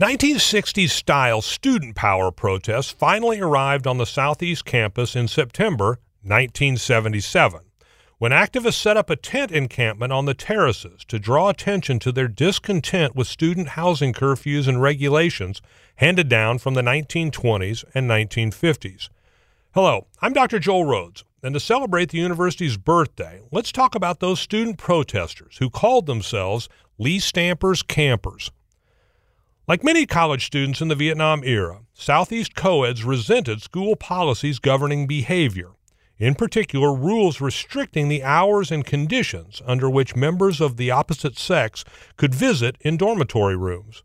1960s style student power protests finally arrived on the Southeast campus in September 1977 when activists set up a tent encampment on the terraces to draw attention to their discontent with student housing curfews and regulations handed down from the 1920s and 1950s. Hello, I'm Dr. Joel Rhodes, and to celebrate the university's birthday, let's talk about those student protesters who called themselves Leestampers Campers. Like many college students in the Vietnam era, Southeast co-eds resented school policies governing behavior, in particular rules restricting the hours and conditions under which members of the opposite sex could visit in dormitory rooms.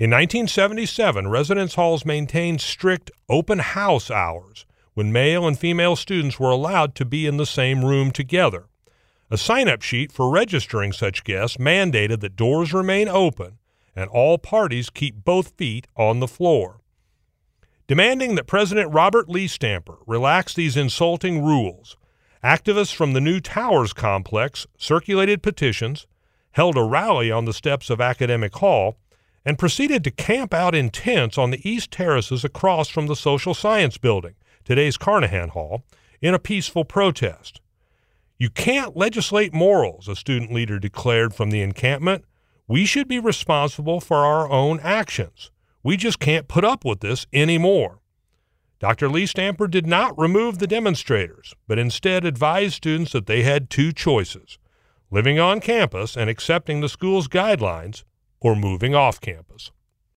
In 1977, residence halls maintained strict open house hours when male and female students were allowed to be in the same room together. A sign up sheet for registering such guests mandated that doors remain open and all parties keep both feet on the floor. Demanding that President Robert Leestamper relax these insulting rules, activists from the new Towers complex circulated petitions, held a rally on the steps of Academic Hall, and proceeded to camp out in tents on the east terraces across from the Social Science Building, today's Carnahan Hall, in a peaceful protest. You can't legislate morals, a student leader declared from the encampment. We should be responsible for our own actions. We just can't put up with this anymore. Dr. Leestamper did not remove the demonstrators, but instead advised students that they had two choices living on campus and accepting the school's guidelines, or moving off campus.